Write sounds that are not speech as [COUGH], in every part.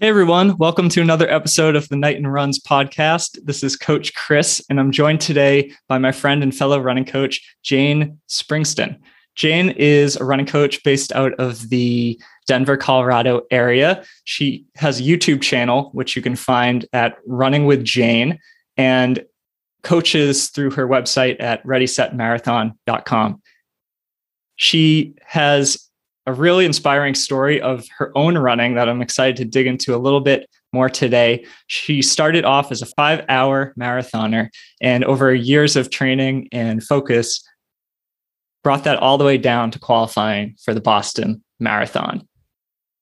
Hey everyone, welcome to another episode of the Knighton Runs podcast. This is Coach Chris, and I'm joined today by my friend and fellow running coach, Jane Springston. Jane is a running coach based out of the Denver, Colorado area. She has a YouTube channel, which you can find at Running with Jane, and coaches through her website at readysetmarathon.com. She has a really inspiring story of her own running that I'm excited to dig into a little bit more today. She started off as a five hour marathoner and over years of training and focus, brought that all the way down to qualifying for the Boston Marathon.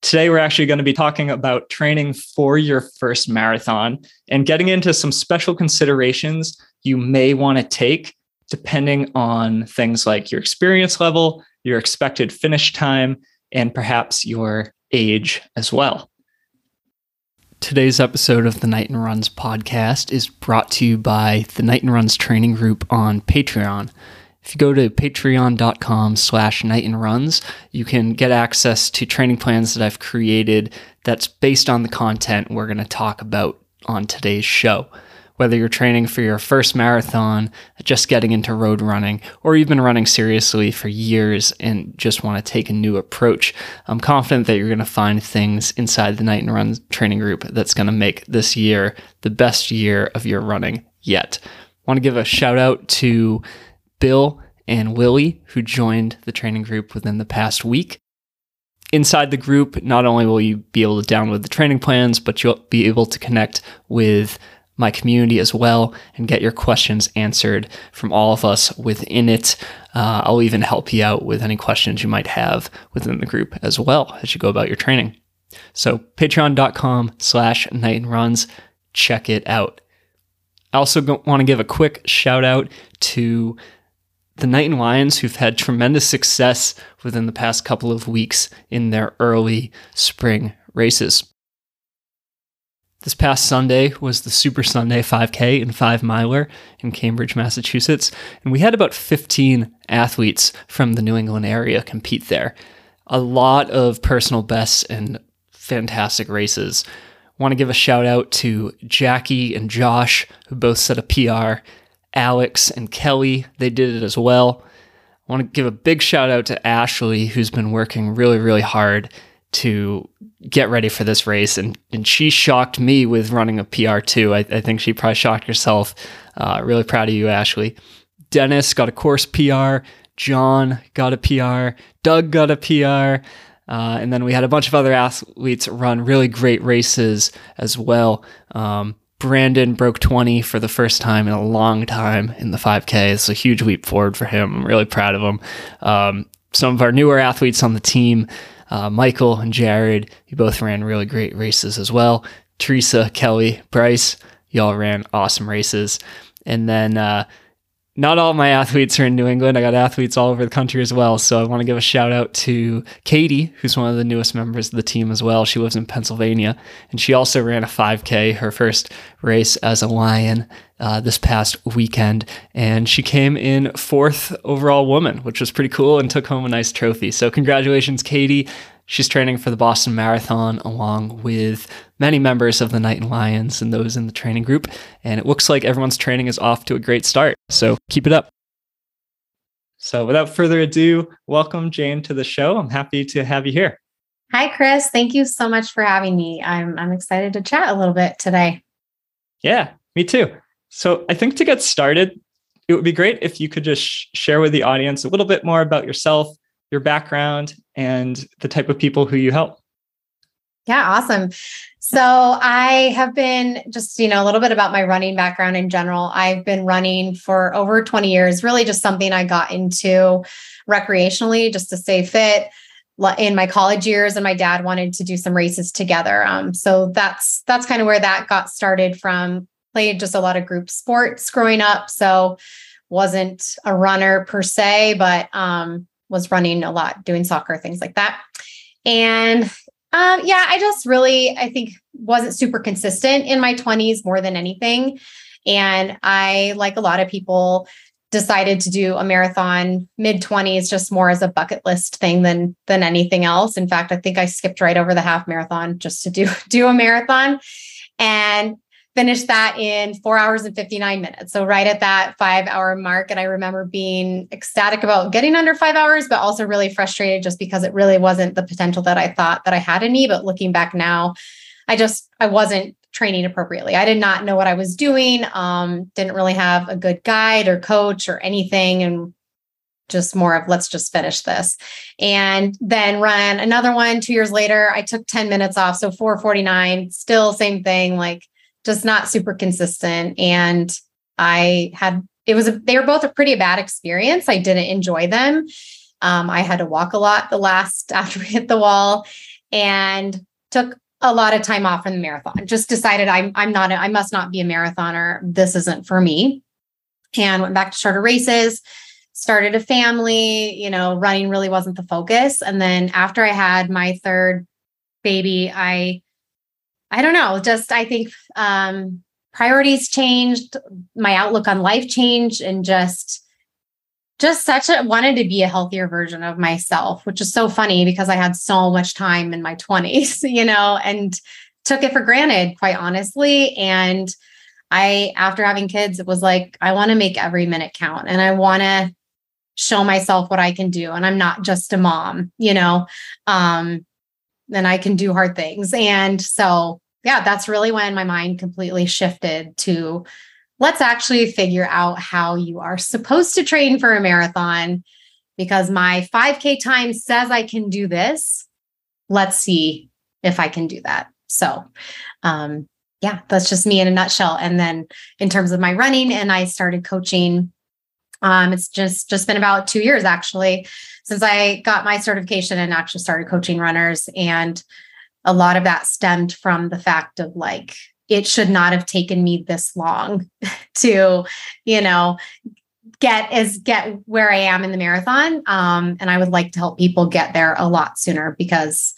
Today, we're actually going to be talking about training for your first marathon and getting into some special considerations you may want to take depending on things like your experience level, your expected finish time, and perhaps your age as well. Today's episode of the Knighton Runs podcast is brought to you by the Knighton Runs training group on Patreon. If you go to patreon.com slash Knighton Runs, you can get access to training plans that I've created that's based on the content we're going to talk about on today's show whether you're training for your first marathon, just getting into road running, or you've been running seriously for years and just want to take a new approach, I'm confident that you're going to find things inside the Knighton Run training group that's going to make this year the best year of your running yet. I want to give a shout out to Bill and Willie, who joined the training group within the past week. Inside the group, not only will you be able to download the training plans, but you'll be able to connect with my community as well and get your questions answered from all of us within it. Uh, I'll even help you out with any questions you might have within the group as well as you go about your training. So patreon.com slash knighton runs, check it out. I also want to give a quick shout out to the Knighton Lions who've had tremendous success within the past couple of weeks in their early spring races. This past Sunday was the Super Sunday 5K and 5 miler in Cambridge, Massachusetts, and we had about 15 athletes from the New England area compete there. A lot of personal bests and fantastic races. Want to give a shout out to Jackie and Josh, who both set a PR. Alex and Kelly, they did it as well. I want to give a big shout out to Ashley, who's been working really, really hard to get ready for this race, and and she shocked me with running a PR too. I, I think she probably shocked herself. Uh, really proud of you, Ashley. Dennis got a course PR. John got a PR. Doug got a PR. Uh, and then we had a bunch of other athletes run really great races as well. Um, Brandon broke 20 for the first time in a long time in the 5K. It's a huge leap forward for him. I'm really proud of him. Um, some of our newer athletes on the team uh, Michael and Jared, you both ran really great races as well. Teresa, Kelly, Bryce, y'all ran awesome races. And then uh, not all my athletes are in New England. I got athletes all over the country as well. So I want to give a shout out to Katie, who's one of the newest members of the team as well. She lives in Pennsylvania, and she also ran a 5K, her first race as a Lion uh, this past weekend. And she came in fourth overall woman, which was pretty cool, and took home a nice trophy. So congratulations, Katie. She's training for the Boston Marathon along with many members of the Knighton Lions and those in the training group. And it looks like everyone's training is off to a great start. So keep it up. So without further ado, welcome Jane to the show. I'm happy to have you here. Hi, Chris. Thank you so much for having me. I'm, I'm excited to chat a little bit today. Yeah, me too. So I think to get started, it would be great if you could just sh- share with the audience a little bit more about yourself, your background, and the type of people who you help. Yeah, awesome. So I have been just, you know, a little bit about my running background in general. I've been running for over 20 years, really just something I got into recreationally just to stay fit in my college years and my dad wanted to do some races together. Um, so that's that's kind of where that got started from played just a lot of group sports growing up. So wasn't a runner per se, but um, was running a lot, doing soccer, things like that. And um, yeah, I just really, I think, wasn't super consistent in my 20s more than anything. And I, like a lot of people, decided to do a marathon mid 20s just more as a bucket list thing than than anything else in fact i think i skipped right over the half marathon just to do [LAUGHS] do a marathon and finished that in four hours and 59 minutes so right at that five hour mark and i remember being ecstatic about getting under five hours but also really frustrated just because it really wasn't the potential that i thought that i had in me but looking back now i just i wasn't training appropriately. I did not know what I was doing. Um, didn't really have a good guide or coach or anything, and just more of let's just finish this. And then run another one two years later. I took 10 minutes off. So 449, still same thing, like just not super consistent. And I had it was a, they were both a pretty bad experience. I didn't enjoy them. Um, I had to walk a lot the last [LAUGHS] after we hit the wall and took a lot of time off from the marathon. Just decided I'm I'm not a, I must not be a marathoner. This isn't for me. And went back to shorter races, started a family, you know, running really wasn't the focus. And then after I had my third baby, I I don't know, just I think um priorities changed, my outlook on life changed and just just such a wanted to be a healthier version of myself, which is so funny because I had so much time in my 20s, [LAUGHS] you know, and took it for granted, quite honestly. And I, after having kids, it was like, I want to make every minute count and I want to show myself what I can do. And I'm not just a mom, you know, um, and I can do hard things. And so, yeah, that's really when my mind completely shifted to let's actually figure out how you are supposed to train for a marathon because my 5K time says I can do this. Let's see if I can do that. So, um, yeah, that's just me in a nutshell. And then in terms of my running, and I started coaching. Um, it's just just been about two years actually since I got my certification and actually started coaching runners. And a lot of that stemmed from the fact of like it should not have taken me this long [LAUGHS] to, you know, get as get where I am in the marathon. Um, and I would like to help people get there a lot sooner because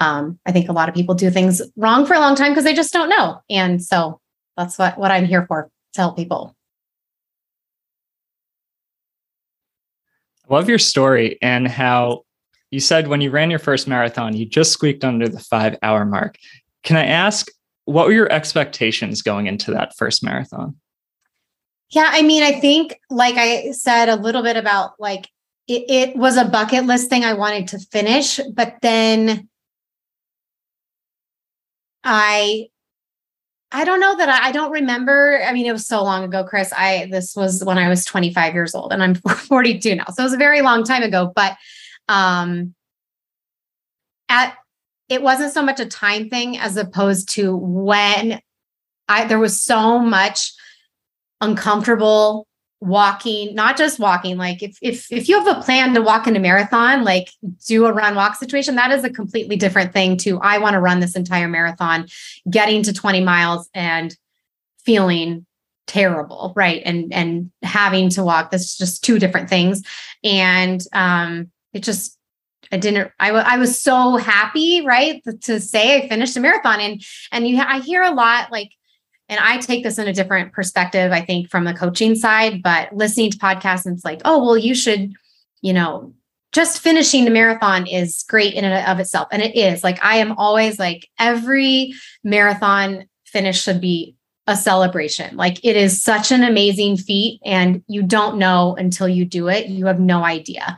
um, I think a lot of people do things wrong for a long time because they just don't know. And so that's what, what I'm here for to help people. I love your story and how you said when you ran your first marathon, you just squeaked under the five hour mark. Can I ask what were your expectations going into that first marathon? Yeah, I mean, I think, like I said a little bit about like it, it was a bucket list thing I wanted to finish, but then I I don't know that I, I, don't remember. I mean, it was so long ago, Chris. I this was when I was 25 years old and I'm [LAUGHS] 42 now. So it was a very long time ago. But um at it wasn't so much a time thing as opposed to when I there was so much uncomfortable walking, not just walking, like if if if you have a plan to walk in a marathon, like do a run walk situation, that is a completely different thing to I want to run this entire marathon, getting to 20 miles and feeling terrible, right? And and having to walk. That's just two different things. And um it just I didn't, I, w- I was so happy, right. To say I finished a marathon and, and you, I hear a lot like, and I take this in a different perspective, I think from the coaching side, but listening to podcasts and it's like, oh, well, you should, you know, just finishing the marathon is great in and of itself. And it is like, I am always like every marathon finish should be a celebration. Like it is such an amazing feat and you don't know until you do it. You have no idea.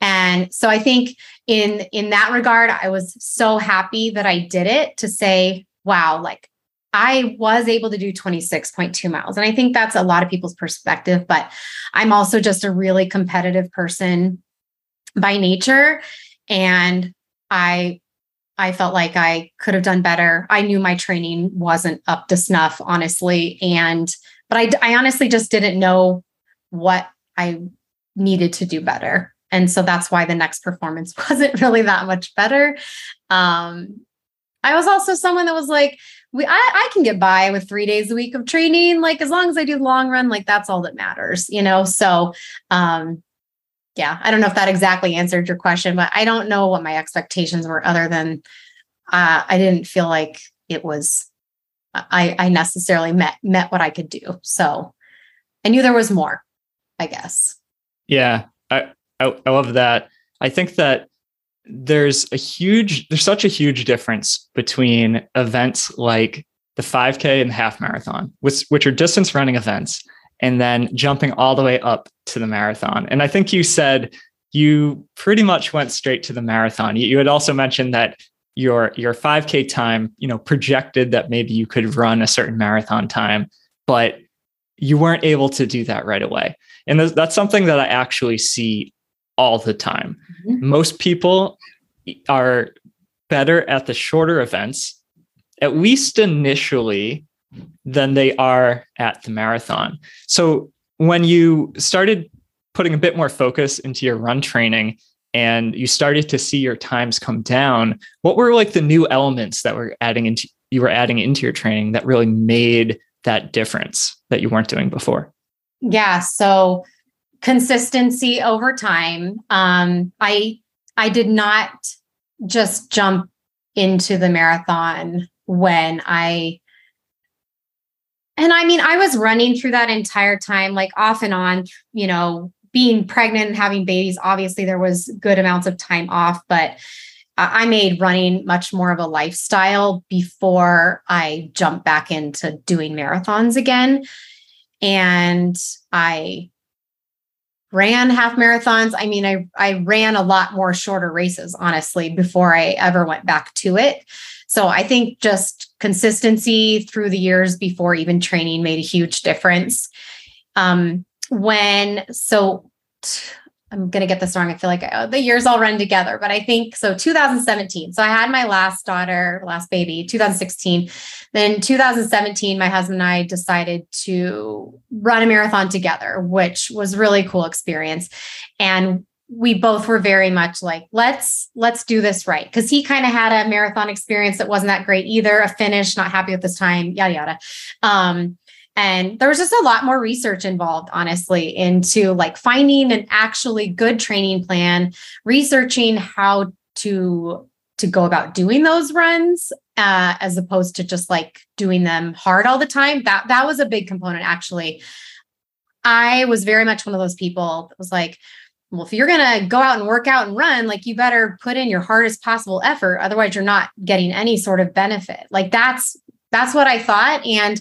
And so I think in in that regard I was so happy that I did it to say wow like I was able to do 26.2 miles. And I think that's a lot of people's perspective, but I'm also just a really competitive person by nature and I I felt like I could have done better. I knew my training wasn't up to snuff honestly and but I I honestly just didn't know what I needed to do better and so that's why the next performance [LAUGHS] wasn't really that much better um, i was also someone that was like we I, I can get by with three days a week of training like as long as i do the long run like that's all that matters you know so um, yeah i don't know if that exactly answered your question but i don't know what my expectations were other than uh, i didn't feel like it was I, I necessarily met met what i could do so i knew there was more I guess. Yeah, I, I, I love that. I think that there's a huge, there's such a huge difference between events like the 5K and the half marathon, which, which are distance running events, and then jumping all the way up to the marathon. And I think you said you pretty much went straight to the marathon. You, you had also mentioned that your your 5k time you know projected that maybe you could run a certain marathon time but you weren't able to do that right away and that's something that i actually see all the time. Mm-hmm. most people are better at the shorter events at least initially than they are at the marathon. So when you started putting a bit more focus into your run training and you started to see your times come down what were like the new elements that were adding into you were adding into your training that really made that difference that you weren't doing before? Yeah so consistency over time um i i did not just jump into the marathon when i and I mean, I was running through that entire time, like off and on, you know, being pregnant and having babies, obviously there was good amounts of time off, but I made running much more of a lifestyle before I jumped back into doing marathons again. And I ran half marathons. I mean, I, I ran a lot more shorter races, honestly, before I ever went back to it. So I think just consistency through the years before even training made a huge difference. Um, when so I'm going to get this wrong. I feel like oh, the years all run together, but I think so 2017. So I had my last daughter, last baby, 2016. Then 2017, my husband and I decided to run a marathon together, which was really cool experience. And we both were very much like let's let's do this right because he kind of had a marathon experience that wasn't that great either a finish not happy with this time yada yada um and there was just a lot more research involved, honestly, into like finding an actually good training plan, researching how to to go about doing those runs uh, as opposed to just like doing them hard all the time. That that was a big component, actually. I was very much one of those people that was like, well, if you're gonna go out and work out and run, like you better put in your hardest possible effort. Otherwise, you're not getting any sort of benefit. Like that's that's what I thought. And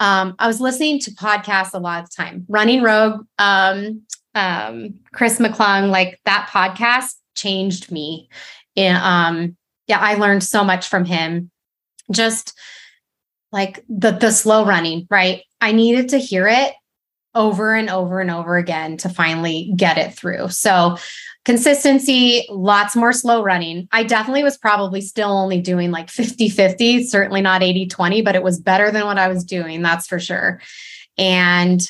um, I was listening to podcasts a lot of time. Running Rogue, um, um, Chris McClung, like that podcast changed me. Um, yeah, I learned so much from him. Just like the the slow running, right? I needed to hear it over and over and over again to finally get it through. So consistency, lots more slow running. I definitely was probably still only doing like 50 50, certainly not 80 20, but it was better than what I was doing, that's for sure. And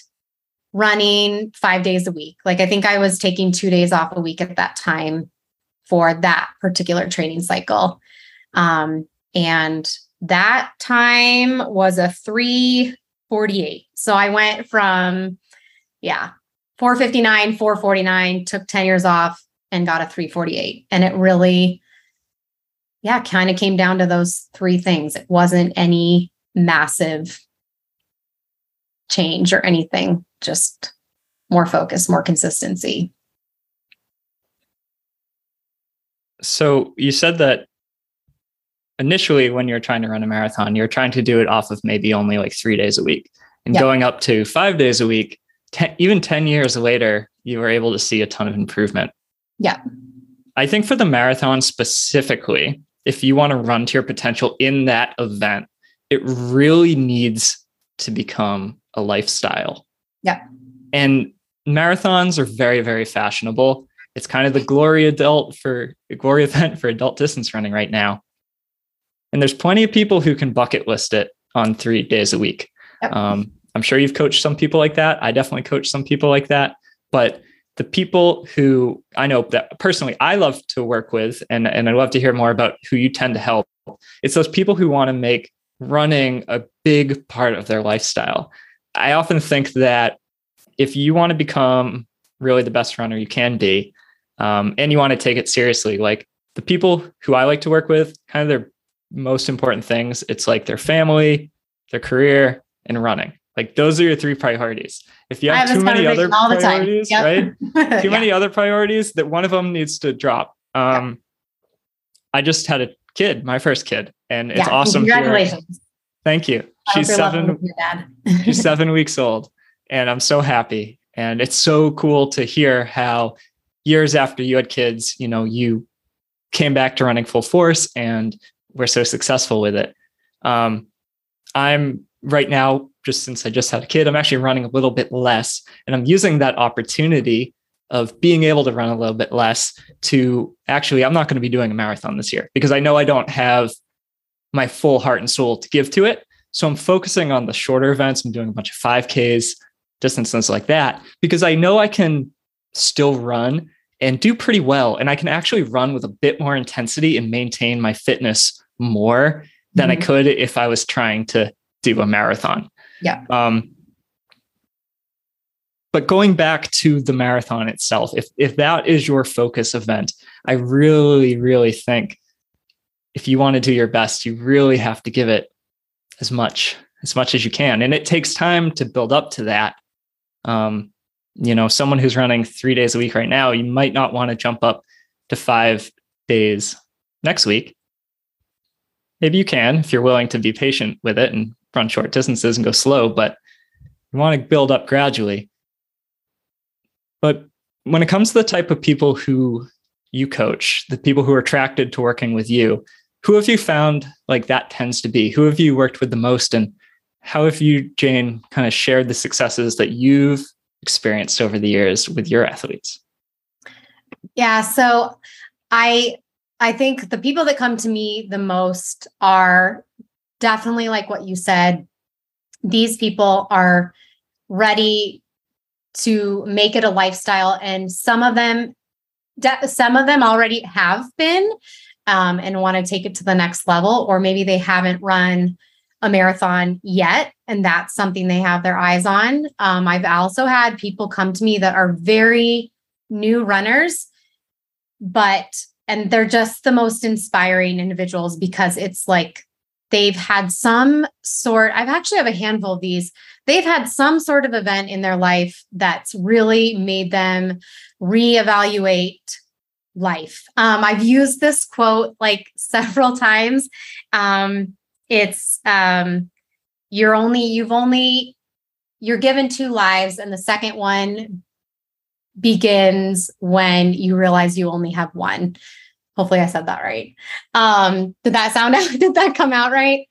running five days a week. Like I think I was taking two days off a week at that time for that particular training cycle. Um, and that time was a 348. So I went from, yeah, 459, 449, took 10 years off, and got a 348. And it really, yeah, kind of came down to those three things. It wasn't any massive change or anything, just more focus, more consistency. So you said that initially when you're trying to run a marathon, you're trying to do it off of maybe only like three days a week and yep. going up to five days a week. Ten, even 10 years later, you were able to see a ton of improvement. Yeah. I think for the marathon specifically, if you want to run to your potential in that event, it really needs to become a lifestyle. Yeah. And marathons are very, very fashionable. It's kind of the glory adult for the glory [LAUGHS] event for adult distance running right now. And there's plenty of people who can bucket list it on three days a week. Yep. Um, I'm sure you've coached some people like that. I definitely coach some people like that. But the people who I know that personally I love to work with, and, and I'd love to hear more about who you tend to help. It's those people who want to make running a big part of their lifestyle. I often think that if you want to become really the best runner you can be, um, and you want to take it seriously, like the people who I like to work with, kind of their most important things, it's like their family, their career, and running. Like those are your three priorities. If you have, too many other priorities, yep. right? [LAUGHS] too yeah. many other priorities, that one of them needs to drop. Um. I just had a kid, my first kid, and it's yeah. awesome. Congratulations. Thank you. She's seven. [LAUGHS] she's seven weeks old, and I'm so happy. And it's so cool to hear how years after you had kids, you know, you came back to running full force and were so successful with it. Um, I'm right now, just since I just had a kid, I'm actually running a little bit less, and I'm using that opportunity of being able to run a little bit less to actually, I'm not going to be doing a marathon this year because I know I don't have my full heart and soul to give to it. So I'm focusing on the shorter events. I'm doing a bunch of 5Ks, distances like that, because I know I can still run and do pretty well. And I can actually run with a bit more intensity and maintain my fitness more than mm-hmm. I could if I was trying to do a marathon. Yeah. Um, but going back to the marathon itself, if if that is your focus event, I really, really think if you want to do your best, you really have to give it as much as much as you can, and it takes time to build up to that. Um, you know, someone who's running three days a week right now, you might not want to jump up to five days next week. Maybe you can if you're willing to be patient with it and run short distances and go slow, but you want to build up gradually. But when it comes to the type of people who you coach, the people who are attracted to working with you, who have you found like that tends to be? Who have you worked with the most? And how have you, Jane, kind of shared the successes that you've experienced over the years with your athletes? Yeah. So I I think the people that come to me the most are definitely like what you said. These people are ready to make it a lifestyle and some of them some of them already have been um, and want to take it to the next level or maybe they haven't run a marathon yet and that's something they have their eyes on um, i've also had people come to me that are very new runners but and they're just the most inspiring individuals because it's like they've had some sort i've actually have a handful of these. They've had some sort of event in their life that's really made them reevaluate life. Um, i've used this quote like [LAUGHS] several times. Um, it's um, you're only you've only you're given two lives and the second one begins when you realize you only have one hopefully i said that right um, did that sound out [LAUGHS] did that come out right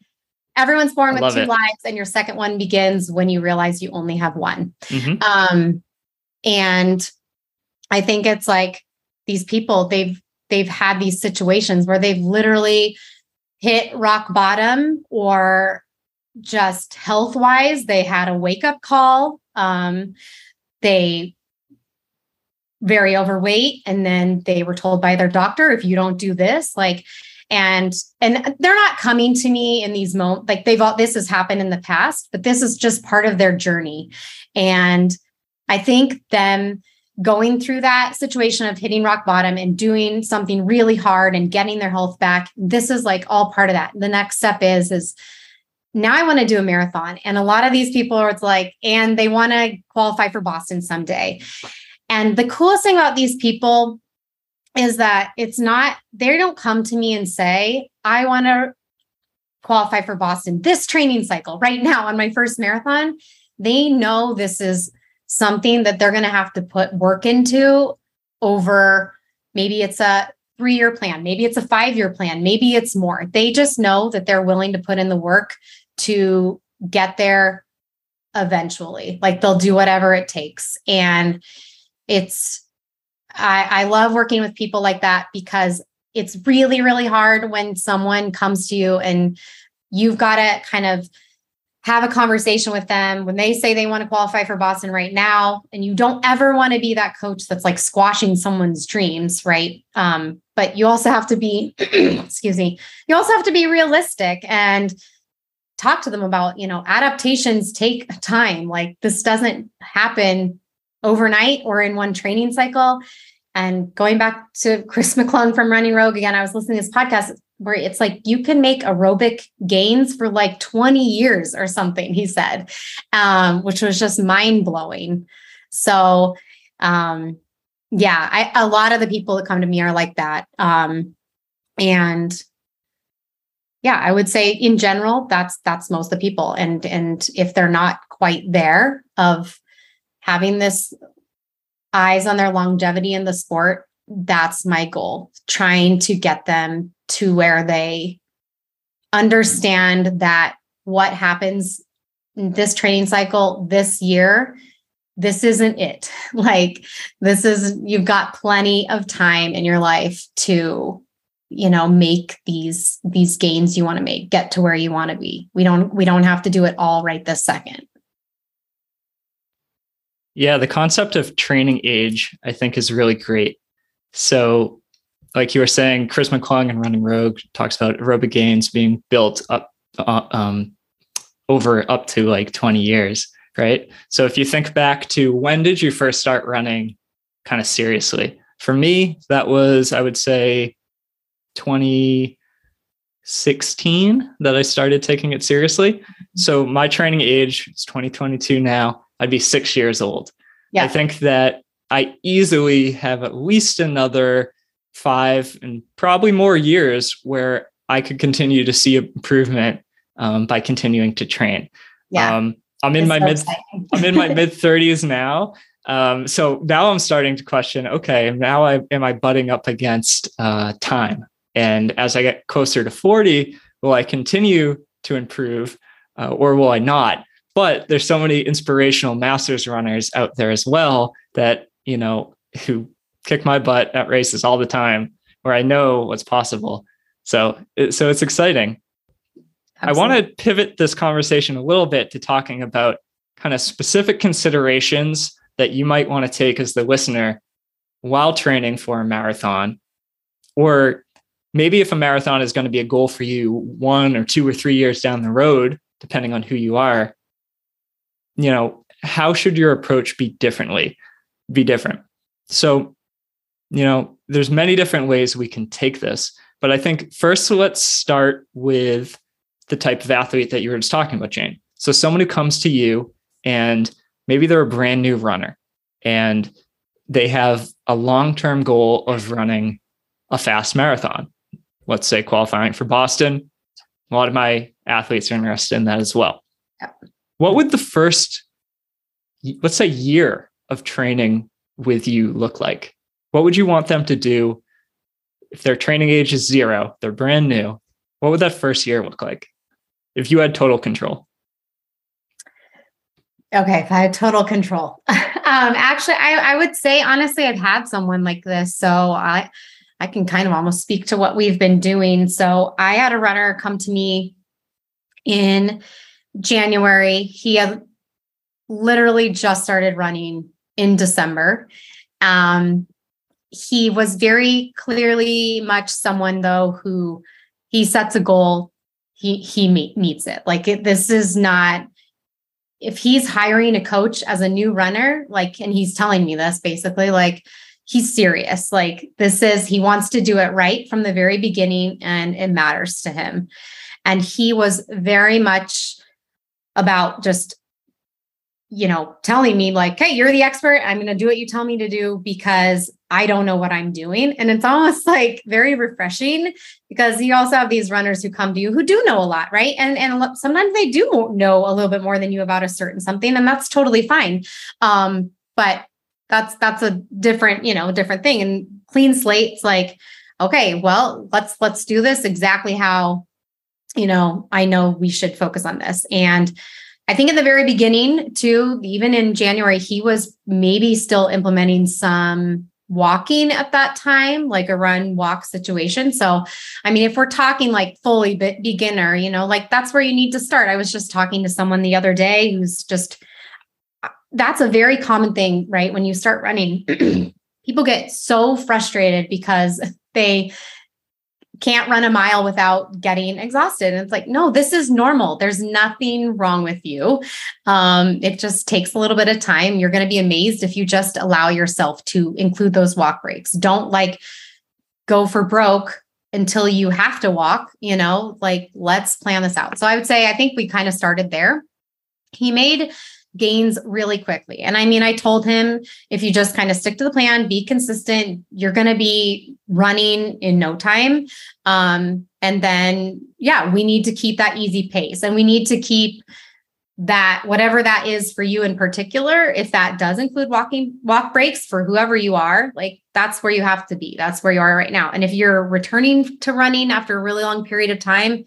everyone's born with two it. lives and your second one begins when you realize you only have one mm-hmm. um, and i think it's like these people they've they've had these situations where they've literally hit rock bottom or just health wise they had a wake up call um, they very overweight and then they were told by their doctor if you don't do this like and and they're not coming to me in these moments like they've all this has happened in the past but this is just part of their journey. And i think them going through that situation of hitting rock bottom and doing something really hard and getting their health back this is like all part of that. The next step is is now i want to do a marathon. And a lot of these people are like and they want to qualify for boston someday and the coolest thing about these people is that it's not, they don't come to me and say, I want to qualify for Boston this training cycle right now on my first marathon. They know this is something that they're going to have to put work into over maybe it's a three year plan, maybe it's a five year plan, maybe it's more. They just know that they're willing to put in the work to get there eventually. Like they'll do whatever it takes. And it's I, I love working with people like that because it's really, really hard when someone comes to you and you've got to kind of have a conversation with them when they say they want to qualify for Boston right now. And you don't ever want to be that coach that's like squashing someone's dreams, right? Um, but you also have to be, [CLEARS THROAT] excuse me, you also have to be realistic and talk to them about, you know, adaptations take time. Like this doesn't happen overnight or in one training cycle. And going back to [LAUGHS] Chris McClung from Running Rogue again, I was listening to this podcast. where it's like you can make aerobic gains for like 20 years or something, he said, um, which was just mind blowing. So, um, yeah, I, a lot of the people that come to me are like that. Um, and yeah, I would say in general, that's that's most of the people. And and if they're not quite there of having this eyes on their longevity in the sport, that's my goal. Trying to get them to where they understand that what happens this training cycle this year this isn't it [LAUGHS] like this is you've got plenty of time in your life to you know make these these gains you want to make get to where you want to be we don't we don't have to do it all right this second yeah the concept of training age i think is really great so like you were saying chris mcclung and running rogue talks about aerobic gains being built up uh, um, over up to like 20 years right so if you think back to when did you first start running kind of seriously for me that was i would say 2016 that I started taking it seriously. Mm-hmm. So my training age is 2022 now. I'd be six years old. Yeah. I think that I easily have at least another five and probably more years where I could continue to see improvement um, by continuing to train. Yeah. Um, I'm in it's my mid I'm in my [LAUGHS] mid 30s now. Um, so now I'm starting to question, okay, now I am I butting up against uh, time? And as I get closer to 40, will I continue to improve uh, or will I not? But there's so many inspirational masters runners out there as well that, you know, who kick my butt at races all the time where I know what's possible. So, so it's exciting. Absolutely. I want to pivot this conversation a little bit to talking about kind of specific considerations that you might want to take as the listener while training for a marathon or maybe if a marathon is going to be a goal for you one or two or three years down the road, depending on who you are, you know, how should your approach be differently, be different? So, you know, there's many different ways we can take this, but I think first let's start with the type of athlete that you were just talking about, Jane. So someone who comes to you and maybe they're a brand new runner and they have a long-term goal of running a fast marathon let's say qualifying for Boston. A lot of my athletes are interested in that as well. Yeah. What would the first, let's say, year of training with you look like? What would you want them to do if their training age is zero, they're brand new? What would that first year look like if you had total control? Okay, if I had total control. [LAUGHS] um, actually, I, I would say honestly, I've had someone like this. So I I can kind of almost speak to what we've been doing. So I had a runner come to me in January. He had literally just started running in December. Um, he was very clearly much someone though who he sets a goal, he he meet, meets it. Like it, this is not if he's hiring a coach as a new runner, like, and he's telling me this basically, like he's serious. Like this is, he wants to do it right from the very beginning and it matters to him. And he was very much about just, you know, telling me, like, hey, you're the expert. I'm going to do what you tell me to do because I don't know what I'm doing. And it's almost [LAUGHS] like very refreshing because you also have these runners who come to you who do know a lot, right? And and sometimes they do know a little bit more than you about a certain something, and that's totally fine. Um, but that's that's a different you know different thing and clean slates like okay well let's let's do this exactly how you know i know we should focus on this. And i think in the very beginning too even in january he was maybe still implementing some walking at that time like a run walk situation. So i mean if we're talking like fully beginner you know like that's where you need to start. I was just talking to someone the other day who's just uh, that's a very common thing, right? When you start running, [CLEARS THROAT] people get so frustrated because [LAUGHS] they can't run a mile without getting exhausted. And it's like, no, this is normal. There's nothing wrong with you. Um, it just takes a little bit of time. You're going to be amazed if you just allow yourself to include those walk breaks. Don't like go for broke until you have to walk, you know, like let's plan this out. So I would say I think we kind of started there. He made gains really quickly. And I mean, I told him if you just kind of stick to the plan, be consistent, you're going to be running in no time. Um, and then, yeah, we need to keep that easy pace and we need to keep that whatever that is for you in particular if that does include walking walk breaks for whoever you are like that's where you have to be that's where you are right now and if you're returning to running after a really long period of time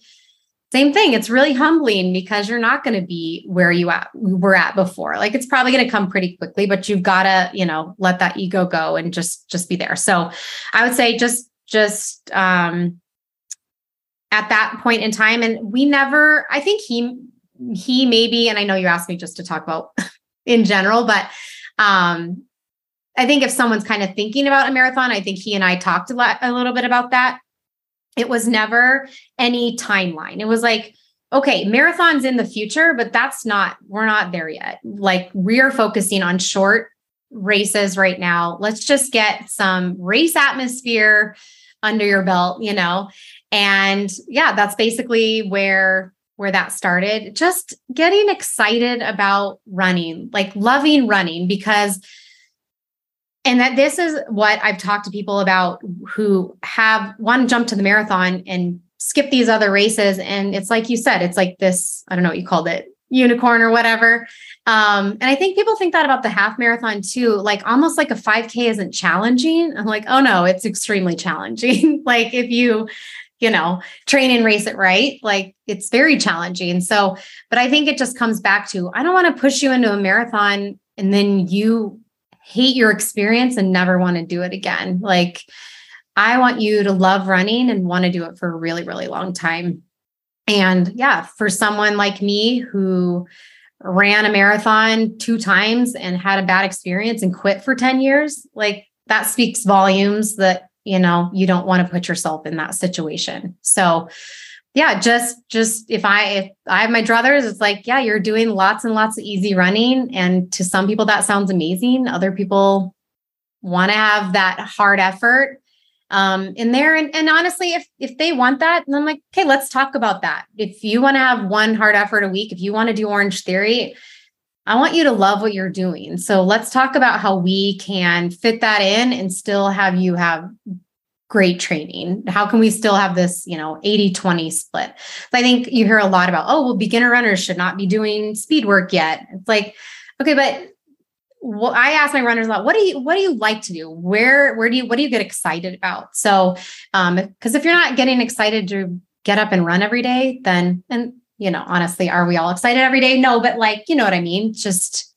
same thing it's really humbling because you're not going to be where you at were at before. Like it's probably going to come pretty quickly but you've got to you know let that ego go and just just be there. So i would say just just um at that point in time and we never i think he he maybe and i know you asked me just to talk about [LAUGHS] in general but um i think if someone's kind of thinking about a marathon i think he and i talked a, lot, a little bit about that it was never any timeline. It was like, okay, marathons in the future, but that's not, we're not there yet. Like we are focusing on short races right now. Let's just get some race atmosphere under your belt, you know? And yeah, that's basically where where that started. Just getting excited about running, like loving running because and that this is what I've talked to people about who have want to jump to the marathon and skip these other races. And it's like you said, it's like this, I don't know what you called it, unicorn or whatever. Um, and I think people think that about the half marathon too, like almost like a 5K isn't challenging. I'm like, oh no, it's extremely challenging. [LAUGHS] like if you, you know, train and race it right, like it's very challenging. So, but I think it just comes back to I don't want to push you into a marathon and then you hate your experience and never want to do it again. Like, I want you to love running and want to do it for a really, really long time. And yeah, for someone like me who ran a marathon two times and had a bad experience and quit for 10 years, like that speaks volumes that, you know, you don't want to put yourself in that situation. So, yeah, just just if I if I have my druthers, it's like, yeah, you're doing lots and lots of easy running. And to some people that sounds amazing. Other people want to have that hard effort um in there. And, and honestly, if if they want that, then I'm like, okay, let's talk about that. If you want to have one hard effort a week, if you want to do Orange Theory, I want you to love what you're doing. So let's talk about how we can fit that in and still have you have great training? How can we still have this, you know, 80 20 split? So I think you hear a lot about, oh, well, beginner runners should not be doing speed work yet. It's like, okay, but well, I ask my runners a lot, what do you what do you like to do? Where where do you what do you get excited about? So um because if you're not getting excited to get up and run every day, then and you know, honestly, are we all excited every day? No, but like, you know what I mean? Just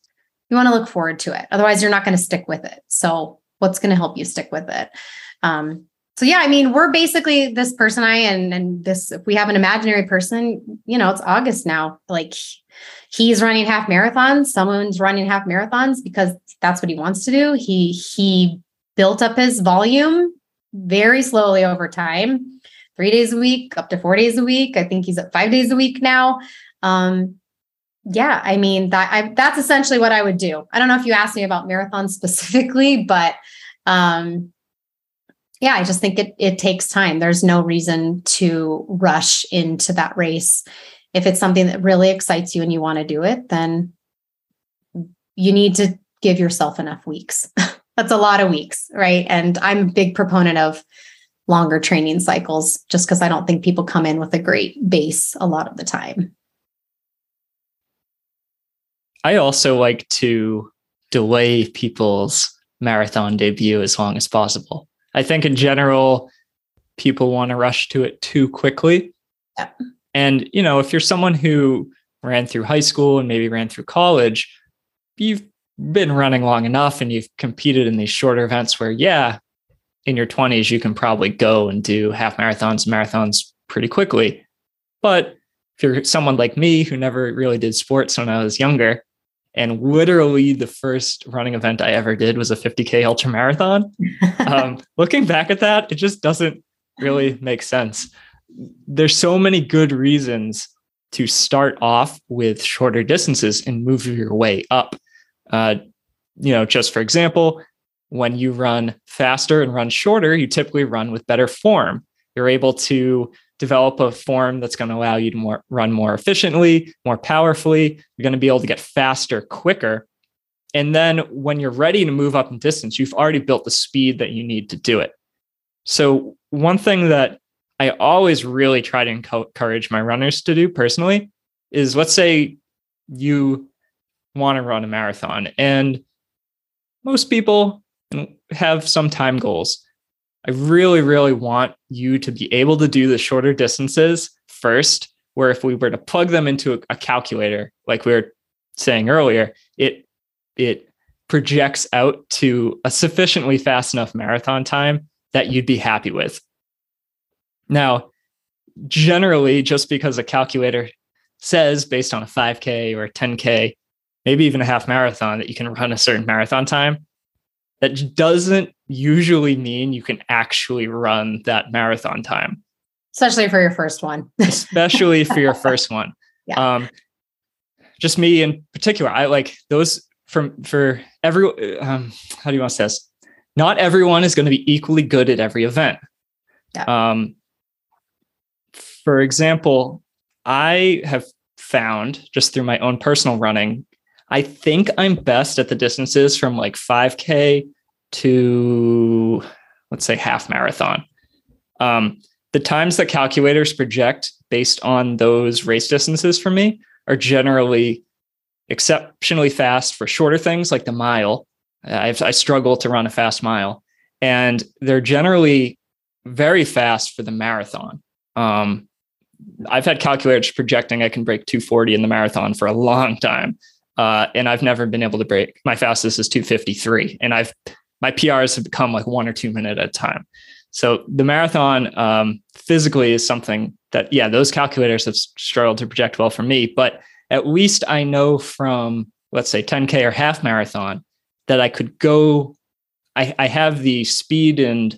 you want to look forward to it. Otherwise, you're not going to stick with it. So what's going to help you stick with it? Um, so yeah, I mean, we're basically this person I and and this if we have an imaginary person, you know, it's August now. Like he's running half marathons, someone's running half marathons because that's what he wants to do. He he built up his volume very slowly over time. 3 days a week, up to 4 days a week. I think he's at 5 days a week now. Um yeah, I mean that I that's essentially what I would do. I don't know if you asked me about marathons specifically, but um yeah, I just think it it takes time. There's no reason to rush into that race. If it's something that really excites you and you want to do it, then you need to give yourself enough weeks. [LAUGHS] That's a lot of weeks, right? And I'm a big proponent of longer training cycles just because I don't think people come in with a great base a lot of the time. I also like to delay people's marathon debut as long as possible. I think in general, people want to rush to it too quickly. Yeah. And, you know, if you're someone who ran through high school and maybe ran through college, you've been running long enough and you've competed in these shorter events where, yeah, in your 20s, you can probably go and do half marathons, marathons pretty quickly. But if you're someone like me who never really did sports when I was younger, and literally, the first running event I ever did was a 50K ultra marathon. [LAUGHS] um, looking back at that, it just doesn't really make sense. There's so many good reasons to start off with shorter distances and move your way up. Uh, you know, just for example, when you run faster and run shorter, you typically run with better form. you're able to develop a form that's going to allow you to more, run more efficiently, more powerfully. You're going to be able to get faster quicker. And then when you're ready to move up in distance, you've already built the speed that you need to do it. So, one thing that I always really try to encourage my runners to do personally is let's say you want to run a marathon and most people have some time goals. I really, really want you to be able to do the shorter distances first, where if we were to plug them into a, a calculator, like we were saying earlier, it it projects out to a sufficiently fast enough marathon time that you'd be happy with. Now, generally, just because a calculator says based on a 5K or a 10K, maybe even a half marathon, that you can run a certain marathon time, that doesn't usually mean you can actually run that marathon time. Especially for your first one. [LAUGHS] Especially for your first one. [LAUGHS] Yeah. Um, just me in particular, I like those from for every um, how do you want to say this? Not everyone is going to be equally good at every event. Yeah. Um, for example, I have found just through my own personal running, I think I'm best at the distances from like 5K to let's say half marathon. Um, the times that calculators project based on those race distances for me are generally exceptionally fast for shorter things like the mile. I've, I struggle to run a fast mile, and they're generally very fast for the marathon. Um, I've had calculators projecting I can break 240 in the marathon for a long time. Uh, and I've never been able to break my fastest is 253. And I've my PRs have become like one or two minute at a time. So the marathon um, physically is something that, yeah, those calculators have struggled to project well for me. But at least I know from, let's say, 10K or half marathon that I could go, I, I have the speed and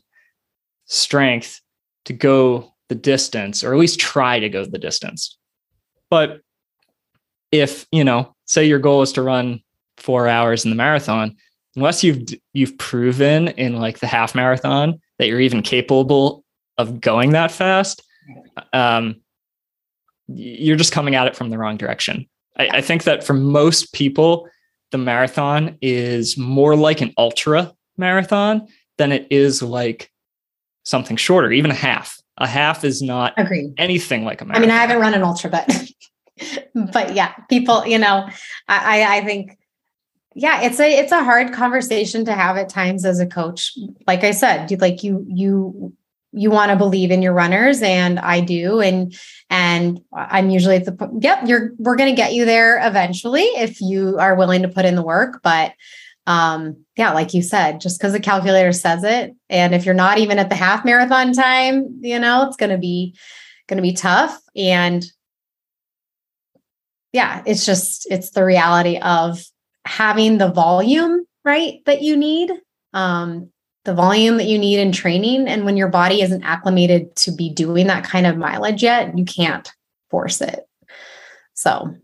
strength to go the distance, or at least try to go the distance. But if, you know, say your goal is to run four hours in the marathon, unless you've you've proven in like the half marathon that you're even capable of going that fast, um, you're just coming at it from the wrong direction. I, I think that for most people, the marathon is more like an ultra marathon than it is like something shorter, even a half. A half is not Agreed. anything like a marathon. I mean, I haven't run an ultra, but [LAUGHS] but yeah, people, you know, I I think yeah, it's a it's a hard conversation to have at times as a coach. Like I said, you like you you you want to believe in your runners and I do and and I'm usually at the yep, you're we're going to get you there eventually if you are willing to put in the work, but um yeah like you said just because the calculator says it and if you're not even at the half marathon time you know it's going to be going to be tough and yeah it's just it's the reality of having the volume right that you need um the volume that you need in training. And when your body isn't acclimated to be doing that kind of mileage yet you can't force it. So.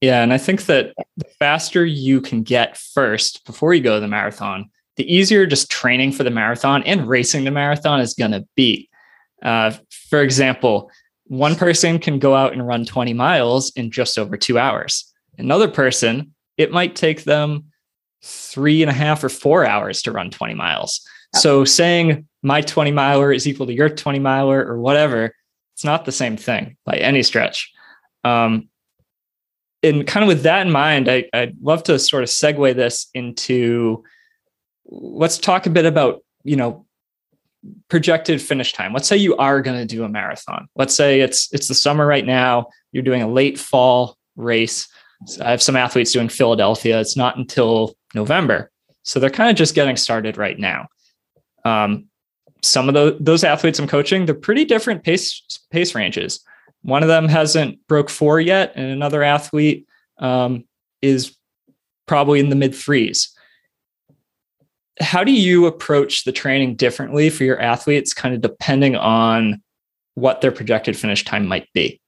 Yeah, and I think that the faster you can get first before you go to the marathon, the easier just training for the marathon and racing the marathon is going to be. Uh, for example, one person can go out and run 20 miles in just over two hours. Another person, it might take them three and a half or four hours to run 20 miles. So saying my 20 miler is equal to your 20 miler or whatever, it's not the same thing by any stretch. Um, and kind of with that in mind, I, would love to sort of segue this into let's talk a bit about, you know, projected finish time. Let's say you are going to do a marathon. Let's say it's it's the summer right now, you're doing a late fall race. I have some athletes doing Philadelphia. It's not until November. So they're kind of just getting started right now. Um, some of the, those athletes I'm coaching, they're pretty different pace pace ranges. One of them hasn't broke four yet, and another athlete um, is probably in the mid threes. How do you approach the training differently for your athletes, kind of depending on what their projected finish time might be?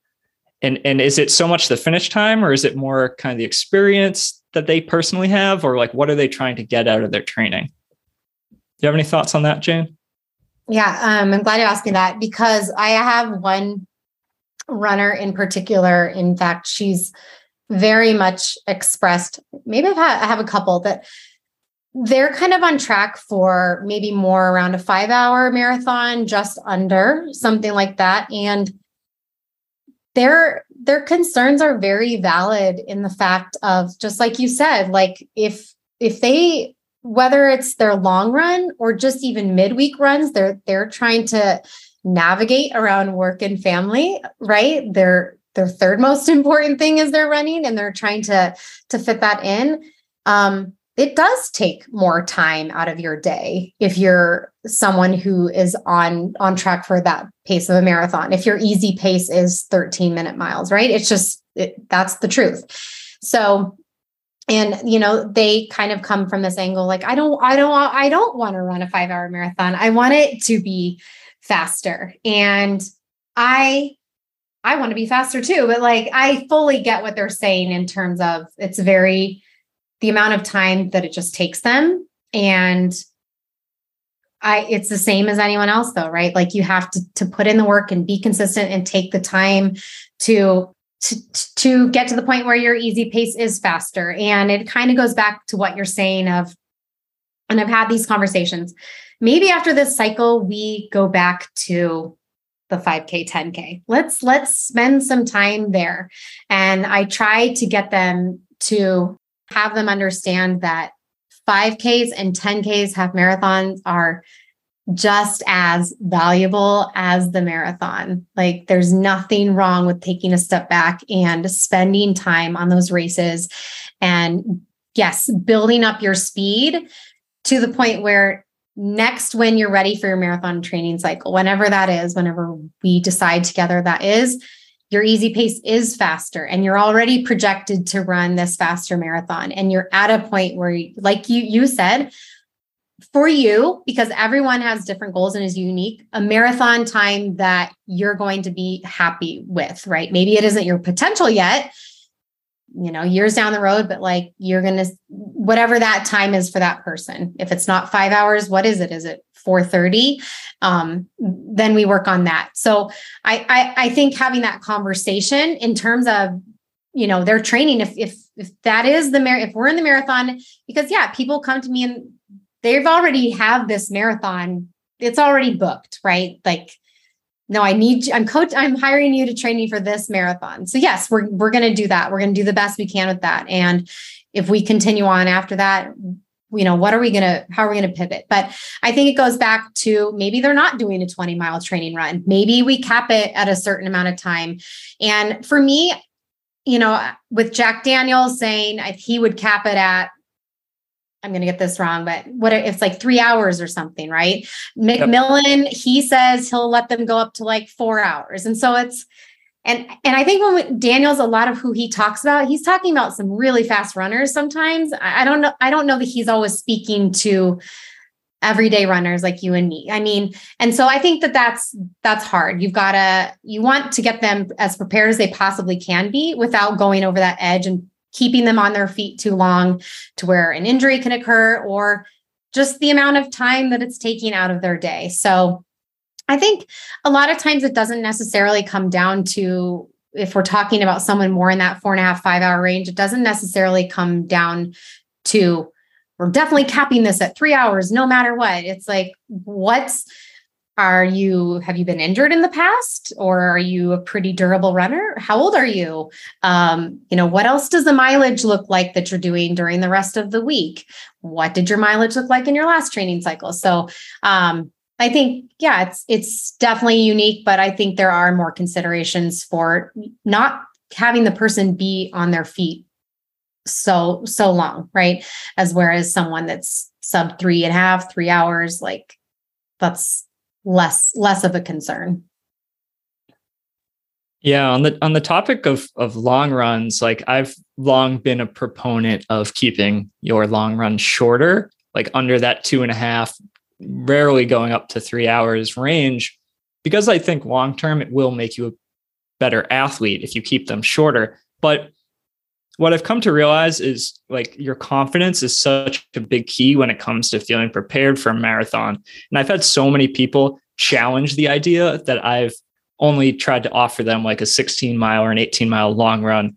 And, and is it so much the finish time, or is it more kind of the experience that they personally have, or like what are they trying to get out of their training? Do you have any thoughts on that, Jane? Yeah, um, I'm glad you asked me that because I have one runner in particular. In fact, she's very much expressed. Maybe I've I have a couple that they're kind of on track for maybe more around a five hour marathon, just under something like that. And their their concerns are very valid in the fact of just like you said, like if if they whether it's their long run or just even midweek runs, they're they're trying to navigate around work and family, right? Their their third most [LAUGHS] important thing is their running and they're trying to to fit that in. Um, it does take more time out of your day if you're someone who is on on track for that pace of a marathon. If your easy pace is 13 minute miles right? It's just it, that's the truth. So and you know they kind of come from this angle like i don't i don't i don't want to run a 5 hour marathon. I want it to be faster. And i i want to be faster too but like i fully get what they're saying in terms of it's very the amount of time that it just takes them and I it's the same as anyone else though, right? Like you have to to put in the work and be consistent and take the time to to, to get to the point where your easy pace is faster. And it kind of goes back to what you're saying of and I've had these conversations. Maybe after this cycle we go back to the 5k 10k let's let's spend some time there and i try to get them to have them understand that 5Ks and 10Ks, half marathons are just as valuable as the marathon. Like there's nothing wrong with taking a step back and spending time on those races and yes, building up your speed to the point where next when you're ready for your marathon training cycle, whenever that is, whenever we decide together that is, your easy pace is faster and you're already projected to run this faster marathon and you're at a point where like you you said for you because everyone has different goals and is unique a marathon time that you're going to be happy with right? Maybe it isn't your potential yet you know years down the road but like you're going to whatever that time is for that person. If it's not 5 hours what is it? Is it 4:30 um, then we work on that. So I, I i think having that conversation in terms of you know their training if if if that is the mar- if we're in the marathon because yeah people come to me and they've already have this marathon it's already booked right? Like no i need i'm coach i'm hiring you to train me for this marathon. So yes we're we're going to do that. We're going to do the best we can with that. And if we continue on after that you know what are we going to how are we going to pivot but i think it goes back to maybe they're not doing a 20 mile training run maybe we cap it at a certain amount of time and for me you know with jack daniels saying he would cap it at I'm going to get this wrong, but what it's like three hours or something, right? McMillan, yep. he says he'll let them go up to like four hours. And so it's, and and I think when Daniel's a lot of who he talks about, he's talking about some really fast runners sometimes. I don't know, I don't know that he's always speaking to everyday runners like you and me. I mean, and so I think that that's that's hard. You've got to you want to get them as prepared as they possibly can be without going over that edge and keeping them on their feet too long to where an injury can occur or just the amount of time that it's taking out of their day. So I think a lot of times it doesn't necessarily come down to if we're talking about someone more in that four and a half, five hour range, it doesn't necessarily come down to we're definitely capping this at three hours, no matter what. It's like, what's are you have you been injured in the past or are you a pretty durable runner? How old are you? Um, you know what else does the mileage look like that you're doing during the rest of the week? What did your mileage look like in your last training cycle? So um, I think, yeah, it's it's definitely unique, but I think there are more considerations for not having the person be on their feet so so long, right? As whereas someone that's sub three and a half, three hours, like that's less less of a concern. Yeah, on the on the topic of of long runs, like I've long been a proponent of keeping your long run shorter, like under that two and a half, rarely going up to three hours range because I think long term it will make you a better athlete if you keep them shorter. But what I've come to realize is like your confidence is such a big key when it comes to feeling prepared for a marathon. And I've had so many people challenge the idea that I've only tried to offer them like a 16 mile or an 18 mile long run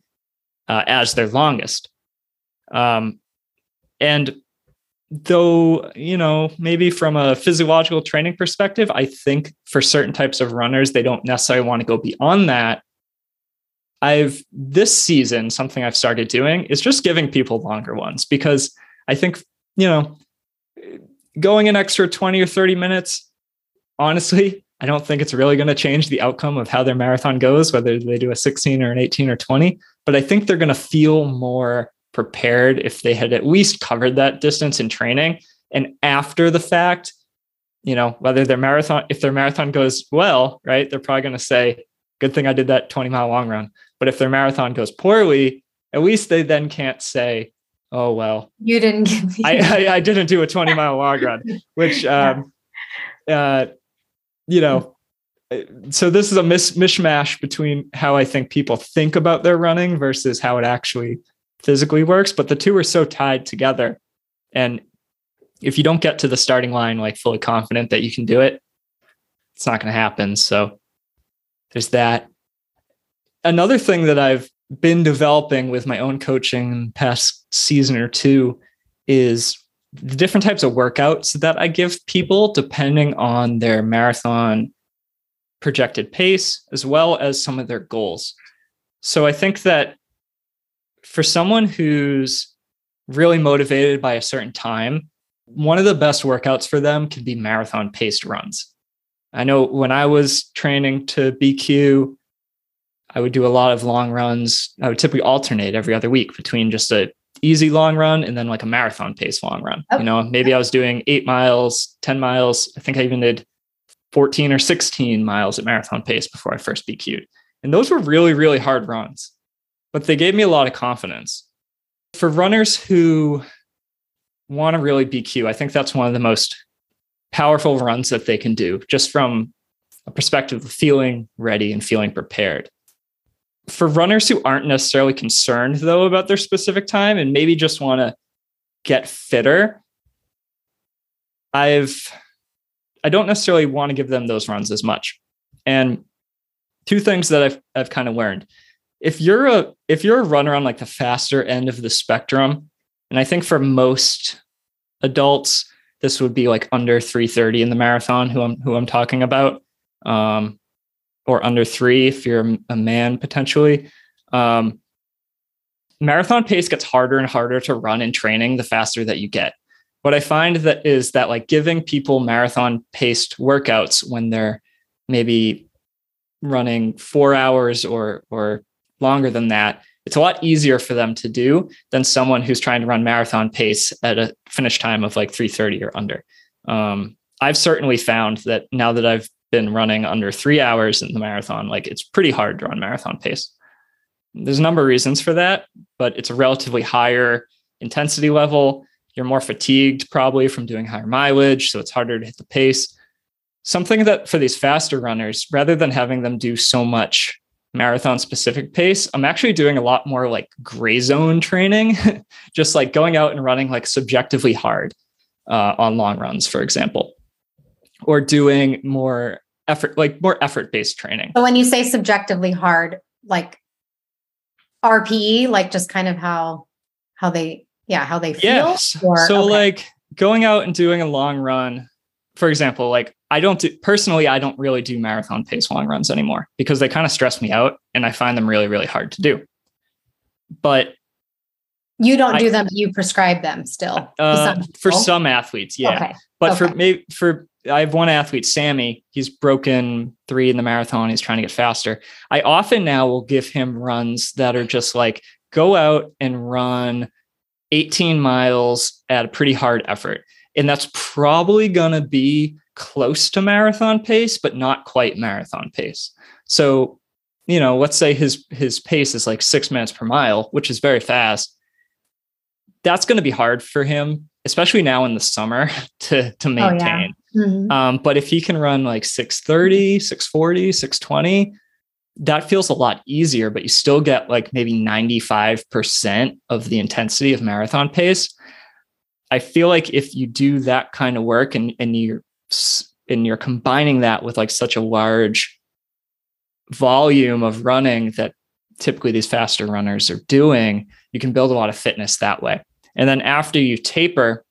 uh, as their longest. Um, and though, you know, maybe from a physiological training perspective, I think for certain types of runners, they don't necessarily want to go beyond that. I've this season, something I've started doing is just giving people longer ones because I think, you know, going an extra 20 or 30 minutes, honestly, I don't think it's really going to change the outcome of how their marathon goes, whether they do a 16 or an 18 or 20. But I think they're going to feel more prepared if they had at least covered that distance in training. And after the fact, you know, whether their marathon, if their marathon goes well, right, they're probably going to say, good thing I did that 20 mile long run. But if their marathon goes poorly, at least they then can't say, oh, well, you didn't give me. I, I, I, didn't do a 20 mile long run, which, [LAUGHS] um, uh, you know, so this is a mis- mishmash between how I think people think about their running versus how it actually physically works. But the two are so tied together. And if you don't get to the starting line like fully confident that you can do it, it's not going to happen. So there's that. Another thing that I've been developing with my own coaching past season or two is the different types of workouts that I give people depending on their marathon projected pace as well as some of their goals. So I think that for someone who's really motivated by a certain time, one of the best workouts for them can be marathon paced runs. I know when I was training to BQ, I would do a lot of long runs. I would typically alternate every other week between just a easy long run and then like a marathon pace long run. Oh. You know, maybe I was doing eight miles, 10 miles. I think I even did 14 or 16 miles at marathon pace before I first BQ'd. And those were really, really hard runs, but they gave me a lot of confidence. For runners who want to really BQ, I think that's one of the most powerful runs that they can do just from a perspective of feeling ready and feeling prepared. For runners who aren't necessarily concerned though about their specific time and maybe just want to get fitter i've i don't necessarily want to give them those runs as much. And two things that i've i've kind of learned if you're a if you're a runner on like the faster end of the spectrum and i think for most adults this would be like under 330 in the marathon who i'm who i'm talking about um or under three if you're a man potentially. Um, marathon pace gets harder and harder to run in training the faster that you get. What I find that is that like giving people marathon paced workouts when they're maybe running four hours or or longer than that, it's a lot easier for them to do than someone who's trying to run marathon pace at a finish time of like 330 or under. Um, I've certainly found that now that I've been running under three hours in the marathon, like it's pretty hard to run marathon pace. There's a number of reasons for that, but it's a relatively higher intensity level. You're more fatigued probably from doing higher mileage, so it's harder to hit the pace. Something that for these faster runners, rather than having them do so much marathon specific pace, I'm actually doing a lot more like gray zone training, [LAUGHS] just like going out and running like subjectively hard uh, on long runs, for example or doing more effort, like more effort based training. But when you say subjectively hard, like RPE, like just kind of how how they yeah how they feel. Yes. Or, so okay. like going out and doing a long run, for example, like I don't do personally, I don't really do marathon pace long runs anymore because they kind of stress me out and I find them really, really hard to do. But you don't I, do them, you prescribe them still. Uh, for some athletes, yeah. Okay. But okay. for maybe for I have one athlete, Sammy. He's broken three in the marathon. He's trying to get faster. I often now will give him runs that are just like go out and run 18 miles at a pretty hard effort. And that's probably going to be close to marathon pace, but not quite marathon pace. So, you know, let's say his his pace is like six minutes per mile, which is very fast. That's going to be hard for him, especially now in the summer, [LAUGHS] to to maintain. Oh, yeah. Mm-hmm. Um, but if he can run like 630, 640, 620, that feels a lot easier, but you still get like maybe 95% of the intensity of marathon pace. I feel like if you do that kind of work and, and you're and you're combining that with like such a large volume of running that typically these faster runners are doing, you can build a lot of fitness that way. And then after you taper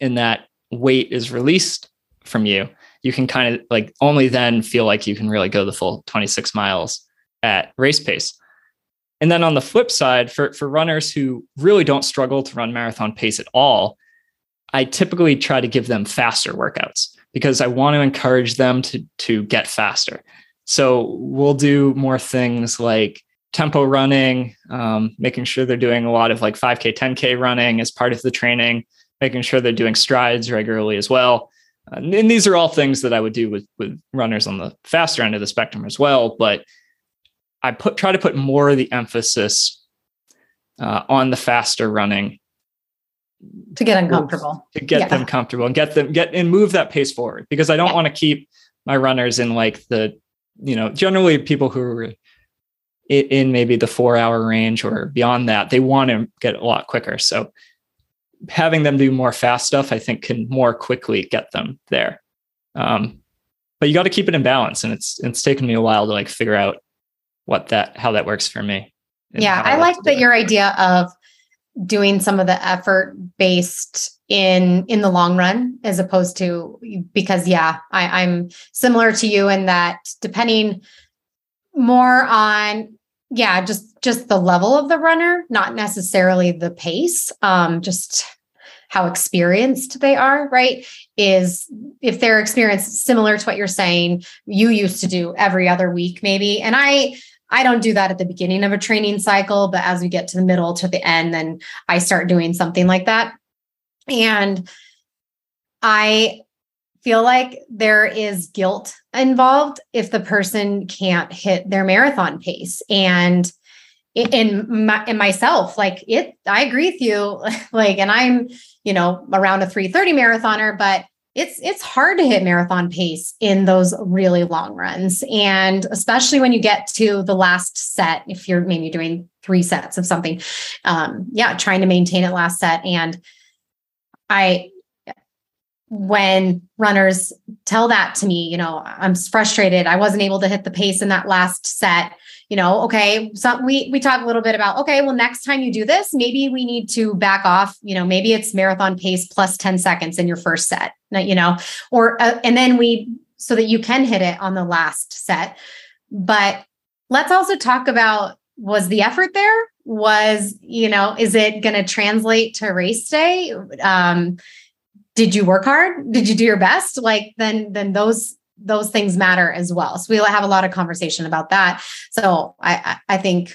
and that weight is released from you, you can kind of like only then feel like you can really go the full 26 miles at race pace. And then on the flip side, for, for runners who really don't struggle to run marathon pace at all, I typically try to give them faster workouts because I want to encourage them to, to get faster. So we'll do more things like tempo running, um, making sure they're doing a lot of like 5K, 10K running as part of the training, making sure they're doing strides regularly as well. and these are all things that I would do with, with runners on the faster end of the spectrum as well. But I put try to put more of the emphasis uh, on the faster running. To get uncomfortable. To get yeah. them comfortable and get them get and move that pace forward because I don't yeah. want to keep my runners in like the you know generally people who are in maybe the four hour range or beyond that they want to get a lot quicker. So having them do more fast stuff i think can more quickly get them there. Um, but you got to keep it in balance and it's it's taken me a while to like figure out what that how that works for me yeah i, I like that your idea of doing some of the effort based in in the long run as opposed to because yeah I, i'm similar to you in that depending more on yeah just just the level of the runner not necessarily the pace um just how experienced they are right is if they're experienced similar to what you're saying you used to do every other week maybe. And i I don't do that at the beginning of a training cycle, but as we get to the middle to the end, then I start doing something like that. And I feel like there is guilt involved if the person can't hit their marathon pace. And in my in myself, like it, I agree with you. [LAUGHS] Like, and I'm, you know, around a 330 marathoner, but it's it's hard to hit marathon pace in those really long runs. And especially when you get to the last set if you're maybe doing three sets of something um yeah trying to maintain it last set. And i when runners tell that to me you know i'm frustrated i wasn't able to hit the pace in that last set you know, okay, so we we talk a little bit about okay, well next time you do this, maybe we need to back off, you know, maybe it's marathon pace plus 10 seconds in your first set, you know, or uh, and then we so that you can hit it on the last set. But let's also talk about was the effort there? Was, you know, is it going to translate to race day? Um did you work hard? Did you do your best? Like then then those those things matter as well. So we'll have a lot of conversation about that. So I I think,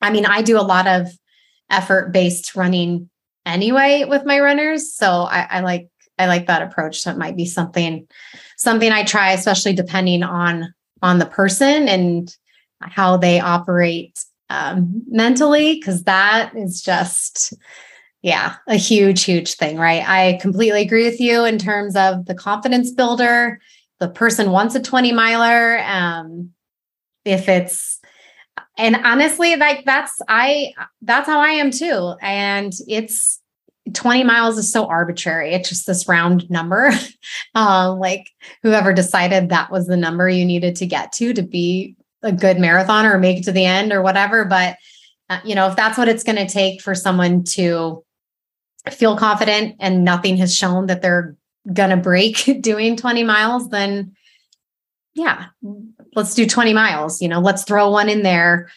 I mean, I do a lot of effort based running anyway with my runners. So I, I like I like that approach. So it might be something something I try, especially depending on on the person and how they operate um, mentally, because that is just yeah, a huge, huge thing, right? I completely agree with you in terms of the confidence builder. The person wants a 20 miler um if it's and honestly like that's i that's how i am too. And it's 20 miles is so arbitrary. It's just this round number. [LAUGHS] Um like whoever decided that was the number you needed to get to to be a good marathon or make it to the end or whatever. But uh, you know if that's what it's going to take for someone to feel confident and nothing has shown that they're gonna break [LAUGHS] doing 20 miles, then yeah, let's do 20 miles. You know, let's throw one in there,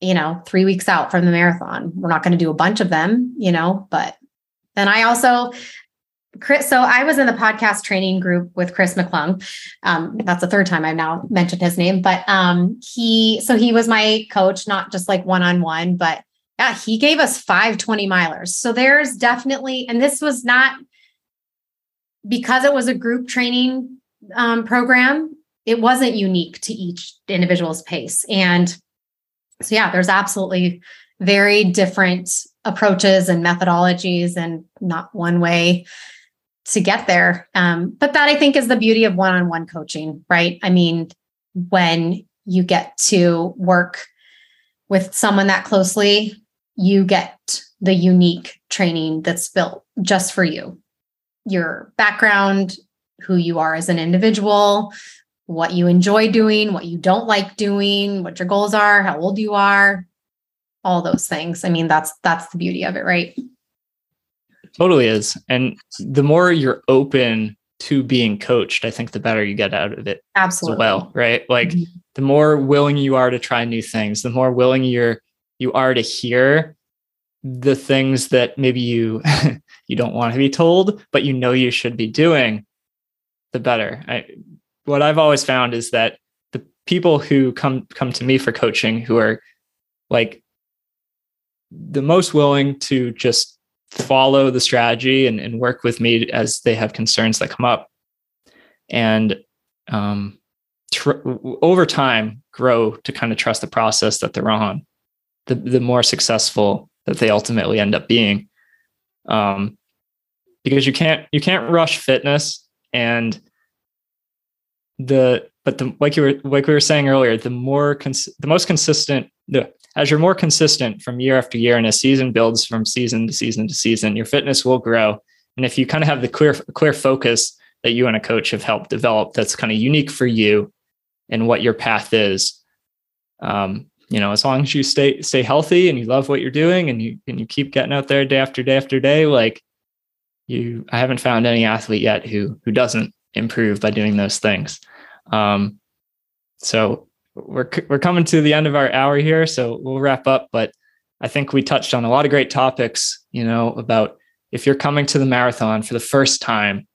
you know, three weeks out from the marathon. We're not going to do a bunch of them, you know, but then I also, Chris, so I was in the podcast training group with Chris McClung. Um, that's the third time I've now mentioned his name, but um, he, so he was my coach, not just like one on one, but yeah, he gave us five 20 milers. So there's definitely, and this was not because it was a group training um, program, it wasn't unique to each individual's pace. And so, yeah, there's absolutely very different approaches and methodologies, and not one way to get there. Um, but that I think is the beauty of one on one coaching, right? I mean, when you get to work with someone that closely, you get the unique training that's built just for you. Your background, who you are as an individual, what you enjoy doing, what you don't like doing, what your goals are, how old you are, all those things. I mean, that's that's the beauty of it, right? Totally is. And the more you're open to being coached, I think the better you get out of it Absolutely. as well, right? Like mm-hmm. the more willing you are to try new things, the more willing you're you are to hear the things that maybe you [LAUGHS] you don't want to be told, but you know you should be doing, the better. I, what I've always found is that the people who come come to me for coaching who are like the most willing to just follow the strategy and, and work with me as they have concerns that come up and um, tr- over time grow to kind of trust the process that they're on the, the more successful that they ultimately end up being. Um, because you can't you can't rush fitness and the but the like you were like we were saying earlier the more cons- the most consistent the as you're more consistent from year after year and a season builds from season to season to season your fitness will grow. And if you kind of have the clear clear focus that you and a coach have helped develop that's kind of unique for you and what your path is um, you know as long as you stay stay healthy and you love what you're doing and you and you keep getting out there day after day after day like you i haven't found any athlete yet who who doesn't improve by doing those things. Um so we're we're coming to the end of our hour here so we'll wrap up but i think we touched on a lot of great topics you know about if you're coming to the marathon for the first time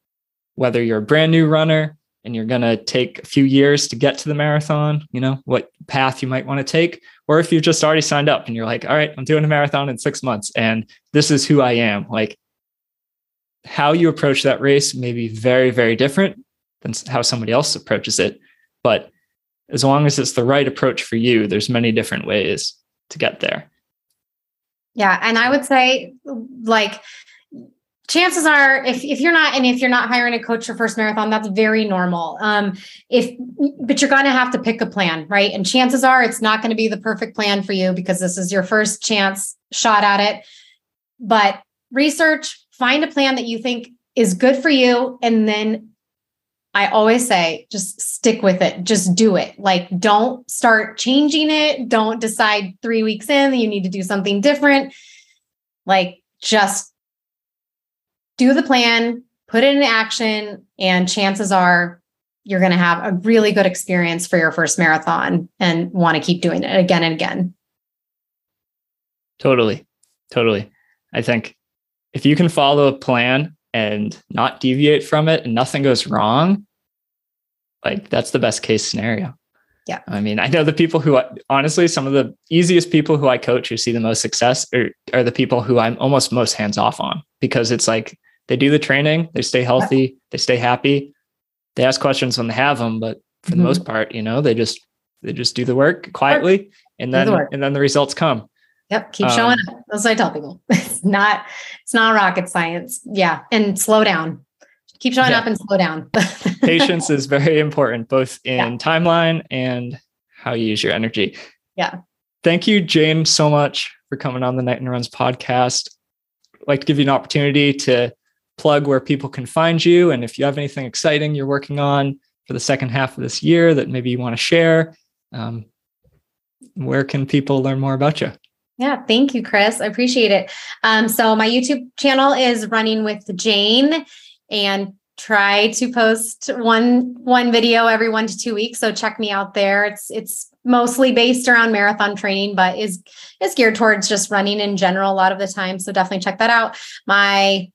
whether you're a brand new runner and you're going to take a few years to get to the marathon, you know, what path you might want to take, or if you've just already signed up and you're like, all right, I'm doing a marathon in six months and this is who I am. Like how you approach that race may be very, very different than how somebody else approaches it. But as long as it's the right approach for you, there's many different ways to get there. Yeah. And I would say, like, chances are if, if you're not and if you're not hiring a coach for first marathon that's very normal um if but you're going to have to pick a plan right and chances are it's not going to be the perfect plan for you because this is your first chance shot at it but research find a plan that you think is good for you and then I always say just stick with it. Just do it. Like don't start changing it. Don't decide 3 weeks in that you need to do something different. Like just do the plan, put it in action, and chances are you're going to have a really good experience for your first marathon and want to keep doing it again and again. Totally. Totally. I think if you can follow a plan and not deviate from it and nothing goes wrong, like that's the best case scenario. Yeah. I mean, I know the people who honestly, some of the easiest people who I coach who see the most success are, are the people who I'm almost most hands off on because it's like they do the training, they stay healthy, they stay happy. They ask questions when they have them, but for mm-hmm. the most part, you know, they just they just do the work quietly work. and then the and then the results come. Yep, keep showing um, up. That's what I tell people. [LAUGHS] It's not it's not rocket science. Yeah, and slow down. Keep showing yeah. up and slow down. [LAUGHS] Patience is very important both in yeah. timeline and how you use your energy. Yeah. Thank you, Jane, so much for coming on the Knighton Runs podcast. I'd like to give you an opportunity to plug where people can find you. And if you have anything exciting you're working on for the second half of this year that maybe you want to share, um, where can people learn more about you? Yeah, thank you, Chris. I appreciate it. Um, so my YouTube channel is running with Jane and try to post one one video every one to two weeks. So check me out there. It's it's mostly based around marathon training, but is is geared towards just running in general a lot of the time. So definitely check that out. My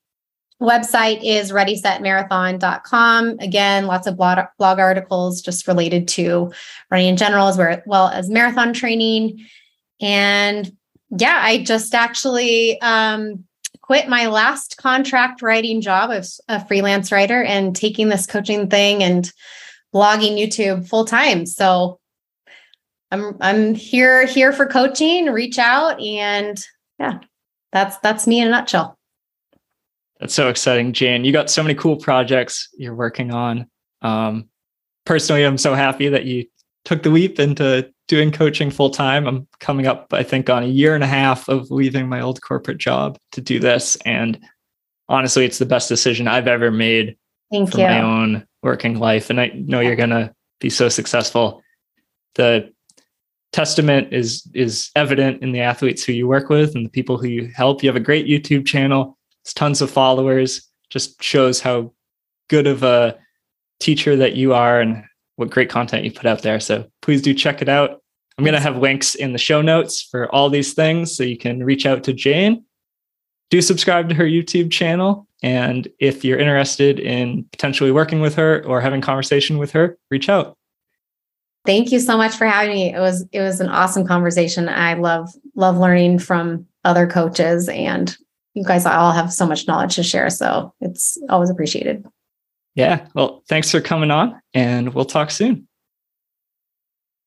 website is readysetmarathon.com. Again, lots of blog, blog articles just related to running in general as well as marathon training. And yeah, I just actually um, quit my last contract writing job as a freelance writer and taking this coaching thing and blogging YouTube full time. So I'm I'm here here for coaching. Reach out and yeah, that's that's me in a nutshell. That's so exciting, Jane. You got so many cool projects you're working on. Um, personally, I'm so happy that you took the leap into doing coaching full time. I'm coming up, I think, on a year and a half of leaving my old corporate job to do this. And honestly, it's the best decision I've ever made Thank for you. my own working life. And I know you're going to be so successful. The testament is is evident in the athletes who you work with and the people who you help. You have a great YouTube channel. It's tons of followers. Just shows how good of a teacher that you are and what great content you put out there. So please do check it out. I'm going to have links in the show notes for all these things so you can reach out to Jane. Do subscribe to her YouTube channel. And if you're interested in potentially working with her or having conversation with her, reach out. Thank you so much for having me. It was it was an awesome conversation. I love love learning from other coaches and you guys all have so much knowledge to share. So it's always appreciated. Yeah. Well, thanks for coming on and we'll talk soon.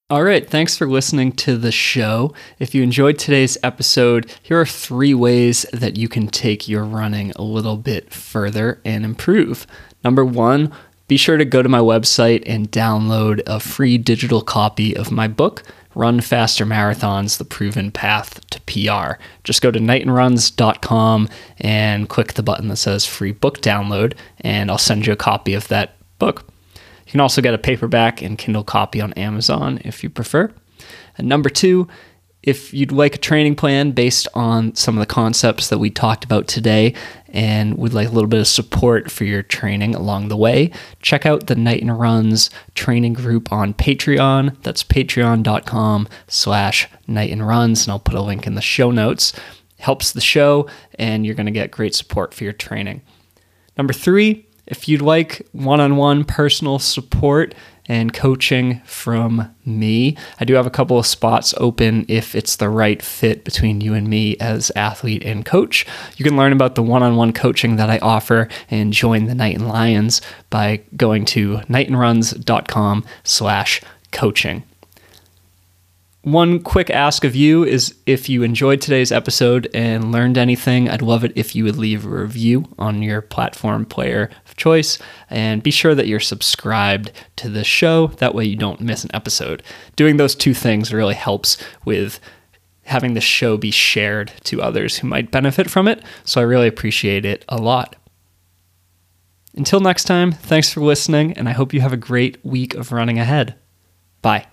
All right. Thanks for listening to the show. If you enjoyed today's episode, here are three ways that you can take your running a little bit further and improve. Number one, be sure to go to my website and download a free digital copy of my book, Run Faster Marathons The Proven Path to PR. Just go to knightonruns.com and click the button that says free book download, and I'll send you a copy of that book. You can also get a paperback and Kindle copy on Amazon if you prefer. And number two, if you'd like a training plan based on some of the concepts that we talked about today and would like a little bit of support for your training along the way, check out the Knighton Runs training group on Patreon. That's patreon.com slash Knighton Runs, and I'll put a link in the show notes. Helps the show, and you're going to get great support for your training. Number three, if you'd like one on one personal support and coaching from me, I do have a couple of spots open if it's the right fit between you and me as athlete and coach. You can learn about the one on one coaching that I offer and join the Knighton Lions by going to knightonruns.com slash coaching. One quick ask of you is if you enjoyed today's episode and learned anything, I'd love it if you would leave a review on your platform player choice and be sure that you're subscribed to the show. That way you don't miss an episode. Doing those two things really helps with having the show be shared to others who might benefit from it. So I really appreciate it a lot. Until next time, thanks for listening, and I hope you have a great week of running ahead. Bye.